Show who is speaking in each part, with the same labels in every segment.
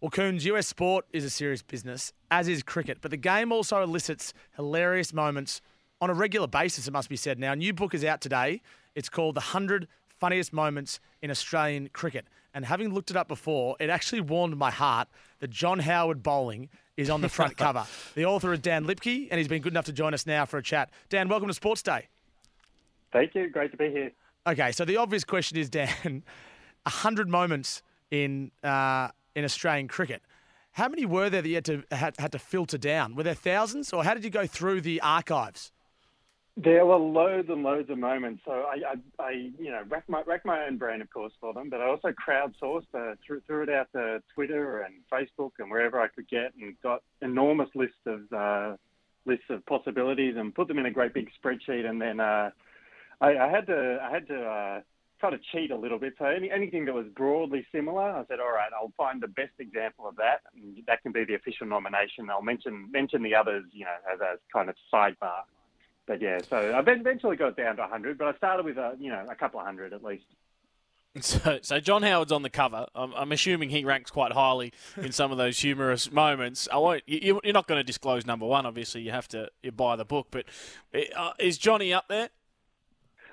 Speaker 1: Well, Coons, US sport is a serious business, as is cricket, but the game also elicits hilarious moments on a regular basis, it must be said. Now, a new book is out today. It's called The 100 Funniest Moments in Australian Cricket. And having looked it up before, it actually warmed my heart that John Howard bowling is on the front cover. The author is Dan Liebke, and he's been good enough to join us now for a chat. Dan, welcome to Sports Day.
Speaker 2: Thank you. Great to be here.
Speaker 1: Okay, so the obvious question is, Dan, 100 moments in, uh, in Australian cricket. How many were there that you had to, had, had to filter down? Were there thousands, or how did you go through the archives?
Speaker 2: There were loads and loads of moments. So I, I, I you know, racked my, racked my own brain, of course, for them, but I also crowdsourced, uh, threw, threw it out to Twitter and Facebook and wherever I could get, and got enormous lists of uh, lists of possibilities, and put them in a great big spreadsheet. And then uh, I, I had to, I had to uh, try to cheat a little bit. So any, anything that was broadly similar, I said, all right, I'll find the best example of that, and that can be the official nomination. I'll mention mention the others, you know, as a kind of sidebar but yeah, so I eventually got down to 100, but I started with a you know a couple of hundred at least.
Speaker 3: So, so John Howard's on the cover. I'm, I'm, assuming he ranks quite highly in some of those humorous moments. I won't. You, are not going to disclose number one. Obviously, you have to you buy the book. But uh, is Johnny up there?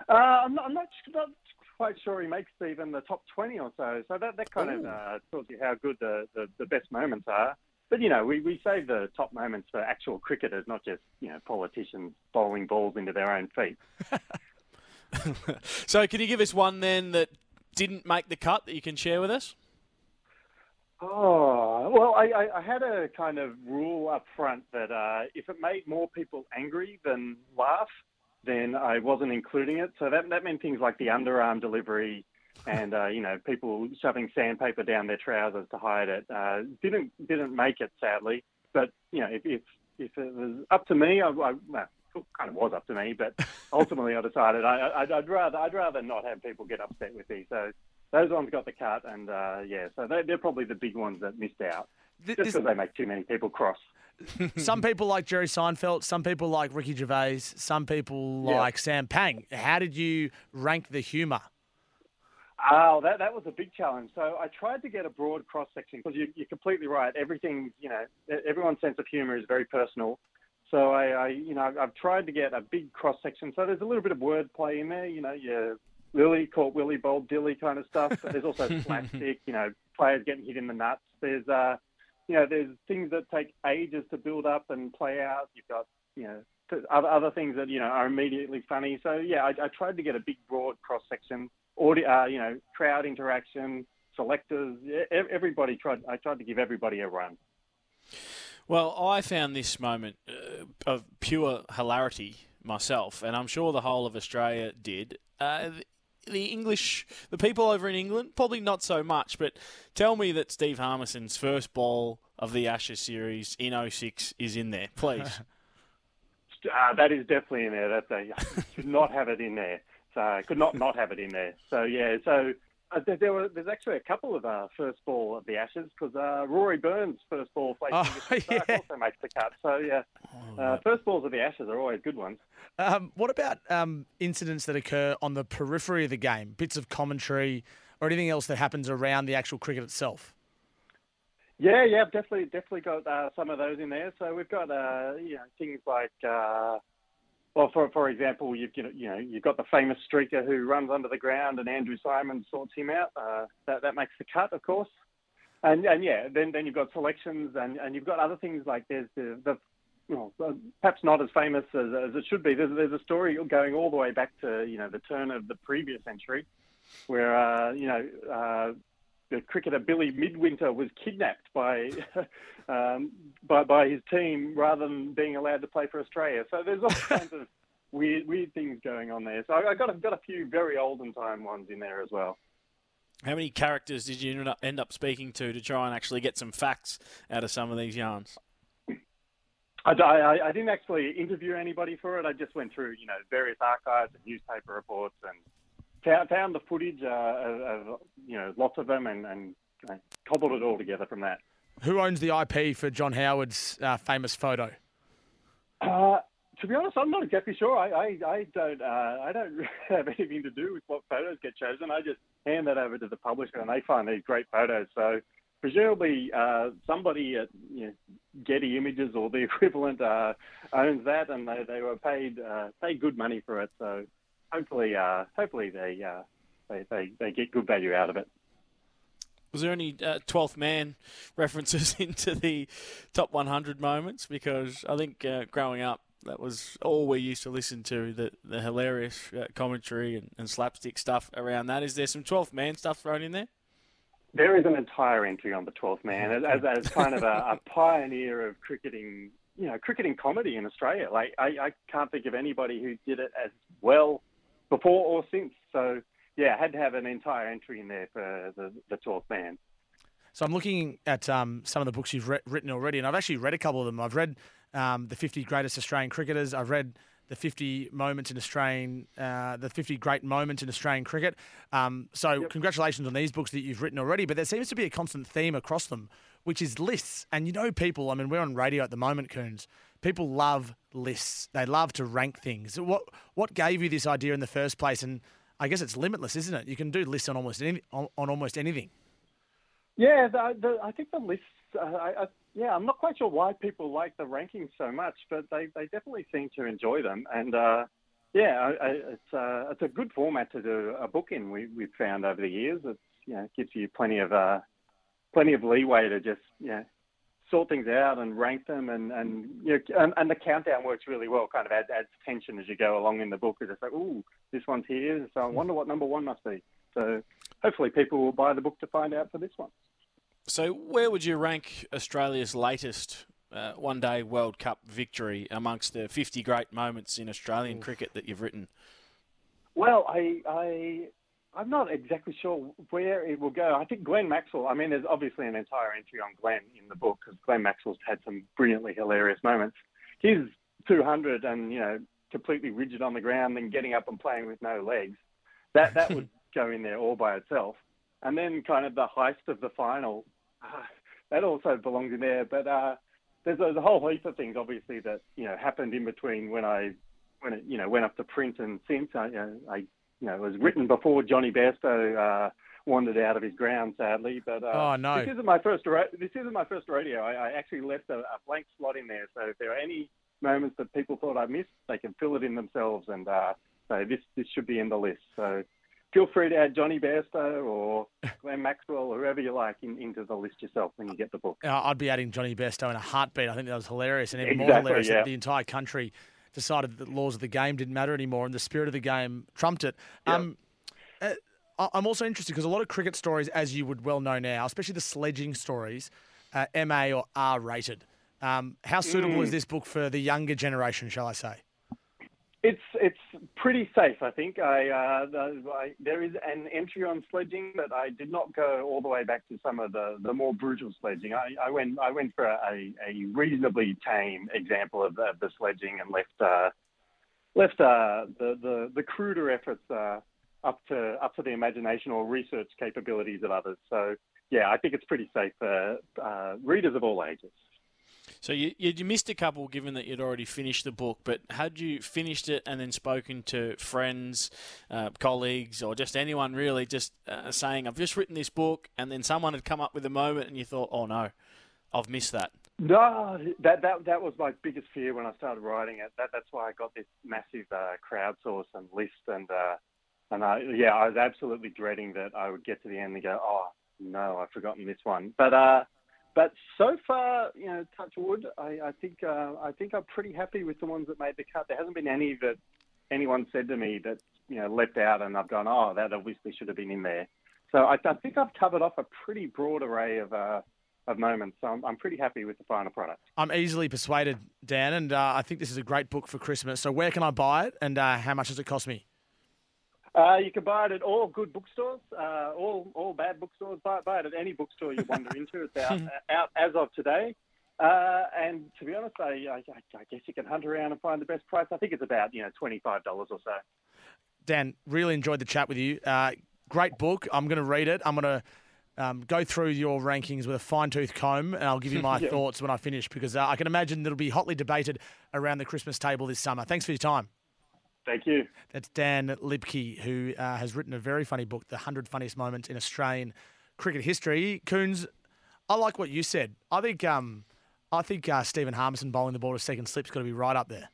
Speaker 2: Uh, I'm, not, I'm not, not, quite sure he makes even the top 20 or so. So that, that kind Ooh. of uh, tells you how good the, the, the best moments are. But you know, we, we save the top moments for actual cricketers, not just you know politicians bowling balls into their own feet.
Speaker 3: so, can you give us one then that didn't make the cut that you can share with us?
Speaker 2: Oh well, I, I, I had a kind of rule up front that uh, if it made more people angry than laugh, then I wasn't including it. So that that meant things like the underarm delivery, and uh, you know people shoving sandpaper down their trousers to hide it. Uh, didn't didn't make it sadly, but you know if if, if it was up to me, I, I well, it kind of was up to me, but ultimately I decided I, would rather I'd rather not have people get upset with me. So those ones got the cut, and uh, yeah, so they, are probably the big ones that missed out, just because they make too many people cross.
Speaker 1: some people like Jerry Seinfeld, some people like Ricky Gervais, some people like Sam Pang. How did you rank the humour?
Speaker 2: Oh, that that was a big challenge. So I tried to get a broad cross section because you, you're completely right. Everything, you know, everyone's sense of humour is very personal. So I, I, you know, I've tried to get a big cross section. So there's a little bit of wordplay in there. You know, your Lillee caught Willey bowled Dilley kind of stuff. But there's also slapstick. You know, players getting hit in the nuts. There's, uh, you know, there's things that take ages to build up and play out. You've got, you know, other other things that you know are immediately funny. So yeah, I, I tried to get a big broad cross section audio, uh, you know, crowd interaction, selectors, everybody tried. I tried to give everybody a run.
Speaker 3: Well, I found this moment uh, of pure hilarity myself, and I'm sure the whole of Australia did. Uh, the English, the people over in England, probably not so much, but tell me that Steve Harmison's first ball of the Ashes series in 06 is in there, please.
Speaker 2: uh, that is definitely in there. That they should not have it in there. So could not not have it in there. So yeah, so there, there were there's actually a couple of uh, first ball of the Ashes because uh, Rory Burns' first ball facing oh, yeah. also makes the cut. So yeah, oh, uh, first balls of the Ashes are always good ones.
Speaker 1: Um, what about um, incidents that occur on the periphery of the game, bits of commentary or anything else that happens around the actual cricket itself?
Speaker 2: Yeah, yeah, definitely, definitely got uh, some of those in there. So we've got uh, you know things like well, for for example, you've you know you've got the famous streaker who runs under the ground, and Andrew Symonds sorts him out. Uh, that that makes the cut, of course. And and yeah, then then you've got selections, and, and you've got other things like there's the the well, perhaps not as famous as, as it should be. There's there's a story going all the way back to you know the turn of the previous century, where uh, you know uh, the cricketer Billy Midwinter was kidnapped by, um, by by his team rather than being allowed to play for Australia. So there's all kinds of weird weird things going on there. So I, I got a, got a few very olden time ones in there as well.
Speaker 3: How many characters did you end up speaking to to try and actually get some facts out of some of these yarns?
Speaker 2: I, I, I didn't actually interview anybody for it. I just went through, you know, various archives and newspaper reports and found, found the footage uh, of, of, you know lots of them and, and uh, cobbled it all together from that.
Speaker 1: Who owns the IP for John Howard's uh, famous photo?
Speaker 2: Uh, to be honest, I'm not exactly sure. I, I, I don't uh, I don't have anything to do with what photos get chosen. I just hand that over to the publisher, and they find these great photos. So presumably uh, somebody at you know, Getty Images or the equivalent uh, owns that, and they, they were paid uh, paid good money for it. So hopefully, uh, hopefully they, uh, they they they get good value out of it.
Speaker 3: Was there any uh, twelfth man references into the top 100 moments? Because I think uh, growing up, that was all we used to listen to the the hilarious uh, commentary and, and slapstick stuff around that. Is there some twelfth man stuff thrown in there?
Speaker 2: There is an entire entry on the 12th man as, as kind of a, a, pioneer of cricketing, you know, cricketing comedy in Australia. Like I, I, can't think of anybody who did it as well before or since. So yeah, I had to have an entire entry in there for the, the 12th man.
Speaker 1: So I'm looking at um, some of the books you've re- written already, and I've actually read a couple of them. I've read um, the 50 greatest Australian cricketers. I've read the 50 moments in Australian, uh, the 50 great moments in Australian cricket. Um, so yep. congratulations on these books that you've written already. But there seems to be a constant theme across them, which is lists. And you know, people. I mean, we're on radio at the moment, Coons. People love lists. They love to rank things. What what gave you this idea in the first place? And I guess it's limitless, isn't it? You can do lists on almost any, on, on almost anything.
Speaker 2: Yeah, the, the, I think the lists. Uh, I, I yeah, I'm not quite sure why people like the rankings so much, but they, they definitely seem to enjoy them. And uh, yeah, I, it's uh, it's a good format to do a book in. We we've found over the years. It you know gives you plenty of uh, plenty of leeway to just know sort things out and rank them, and and you know, and, and the countdown works really well. Kind of adds, adds tension as you go along in the book. It's like, oh, this one's here, so I wonder what number one must be. So hopefully people will buy the book to find out for this one.
Speaker 3: So, where would you rank Australia's latest uh, one day World Cup victory amongst the 50 great moments in Australian Oof. cricket that you've written?
Speaker 2: Well, I, I, I'm not exactly sure where it will go. I think Glenn Maxwell, I mean, there's obviously an entire entry on Glenn in the book because Glenn Maxwell's had some brilliantly hilarious moments. His 200 and, you know, completely rigid on the ground, then getting up and playing with no legs, that, that would go in there all by itself. And then kind of the heist of the final, that also belongs in there. But uh, there's, there's a whole heap of things, obviously, that you know happened in between when I when it you know went up to print and since I, you know, I you know it was written before Jonny Bairstow uh, wandered out of his ground, sadly. But uh,
Speaker 1: oh no,
Speaker 2: this isn't my first ra- this isn't my first radio. I, I actually left a, a, blank slot in there, so if there are any moments that people thought I missed, they can fill it in themselves, and uh, so this this should be in the list. So feel free to add Jonny Bairstow or Glenn Maxwell or whoever you like in, into the list yourself when you get the book.
Speaker 1: Uh, I'd be adding Jonny Bairstow in a heartbeat. I think that was hilarious, and even exactly, more hilarious yeah. that the entire country decided that the laws of the game didn't matter anymore, and the spirit of the game trumped it. Yep. Um, uh, I'm also interested because a lot of cricket stories, as you would well know now, especially the sledging stories, uh, MA or R rated. Um, how suitable mm. is this book for the younger generation, shall I say?
Speaker 2: It's it's pretty safe, I think. I, uh, I, there is an entry on sledging, but I did not go all the way back to some of the, the more brutal sledging. I, I went I went for a, a reasonably tame example of the, the sledging and left uh, left uh, the, the the cruder efforts uh, up to up to the imagination or research capabilities of others. So yeah, I think it's pretty safe for uh, readers of all ages.
Speaker 3: So you, you missed a couple given that you'd already finished the book, but had you finished it and then spoken to friends, uh, colleagues, or just anyone really just uh, saying, I've just written this book, and then someone had come up with a moment and you thought, oh no, I've missed that?
Speaker 2: No, that, that, that was my biggest fear when I started writing it. That, that's why I got this massive uh, crowdsource and list. And, uh, and I, yeah, I was absolutely dreading that I would get to the end and go, oh, no, I've forgotten this one. But uh, but so far, you know, touch wood, I, I think uh, I think I'm pretty happy with the ones that made the cut. There hasn't been any that anyone said to me that you know left out, and I've gone, oh, that obviously should have been in there. So I, I think I've covered off a pretty broad array of uh, of moments. So I'm, I'm, pretty happy with the final product.
Speaker 1: I'm easily persuaded, Dan, and uh, I think this is a great book for Christmas. So where can I buy it, and uh, how much does it cost me?
Speaker 2: Uh, you can buy it at all good bookstores, uh, all all bad bookstores. Buy, buy it at any bookstore you wander into. It's out, out as of today. Uh, and to be honest, I, I, I, guess you can hunt around and find the best price. I think it's about you know twenty five dollars or so.
Speaker 1: Dan, really enjoyed the chat with you. Uh, great book. I'm going to read it. I'm going to. Um, go through your rankings with a fine tooth comb, and I'll give you my yeah. thoughts when I finish because uh, I can imagine it'll be hotly debated around the Christmas table this summer. Thanks for your time.
Speaker 2: Thank you.
Speaker 1: That's Dan Liebke, who uh, has written a very funny book, The 100 Funniest Moments in Australian Cricket History. Coons, I like what you said. I think um, I think uh, Stephen Harmison bowling the ball to second slip's got to be right up there.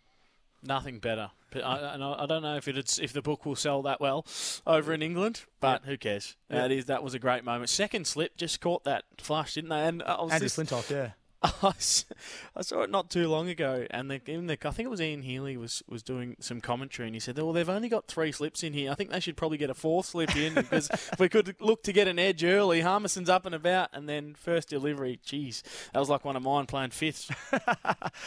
Speaker 3: Nothing better. But I, and I I don't know if it's if the book will sell that well over in England, but who cares?
Speaker 1: Yeah.
Speaker 3: That is that was a great moment. Second slip just caught that flush, didn't they? And I was
Speaker 1: Andrew Flintoff, yeah.
Speaker 3: I saw it not too long ago, and the, even the, I think it was Ian Healy was, was doing some commentary, and he said, "Well, they've only got three slips in here. I think they should probably get a fourth slip in because if we could look to get an edge early. Harmison's up and about, and then first delivery. Geez, that was like one of mine playing fifth.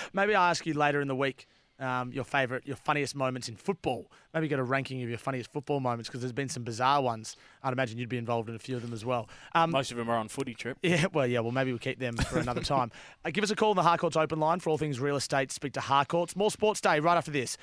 Speaker 1: Maybe I'll ask you later in the week um, your favourite, your funniest moments in football. Maybe get a ranking of your funniest football moments because there's been some bizarre ones. I'd imagine you'd be involved in a few of them as well. Um,
Speaker 3: Most of them are on footy trip.
Speaker 1: Yeah, well, yeah, well, maybe we'll keep them for another time. Uh, give us a call on the Harcourts open line for all things real estate. Speak to Harcourts. More Sports Day right after this.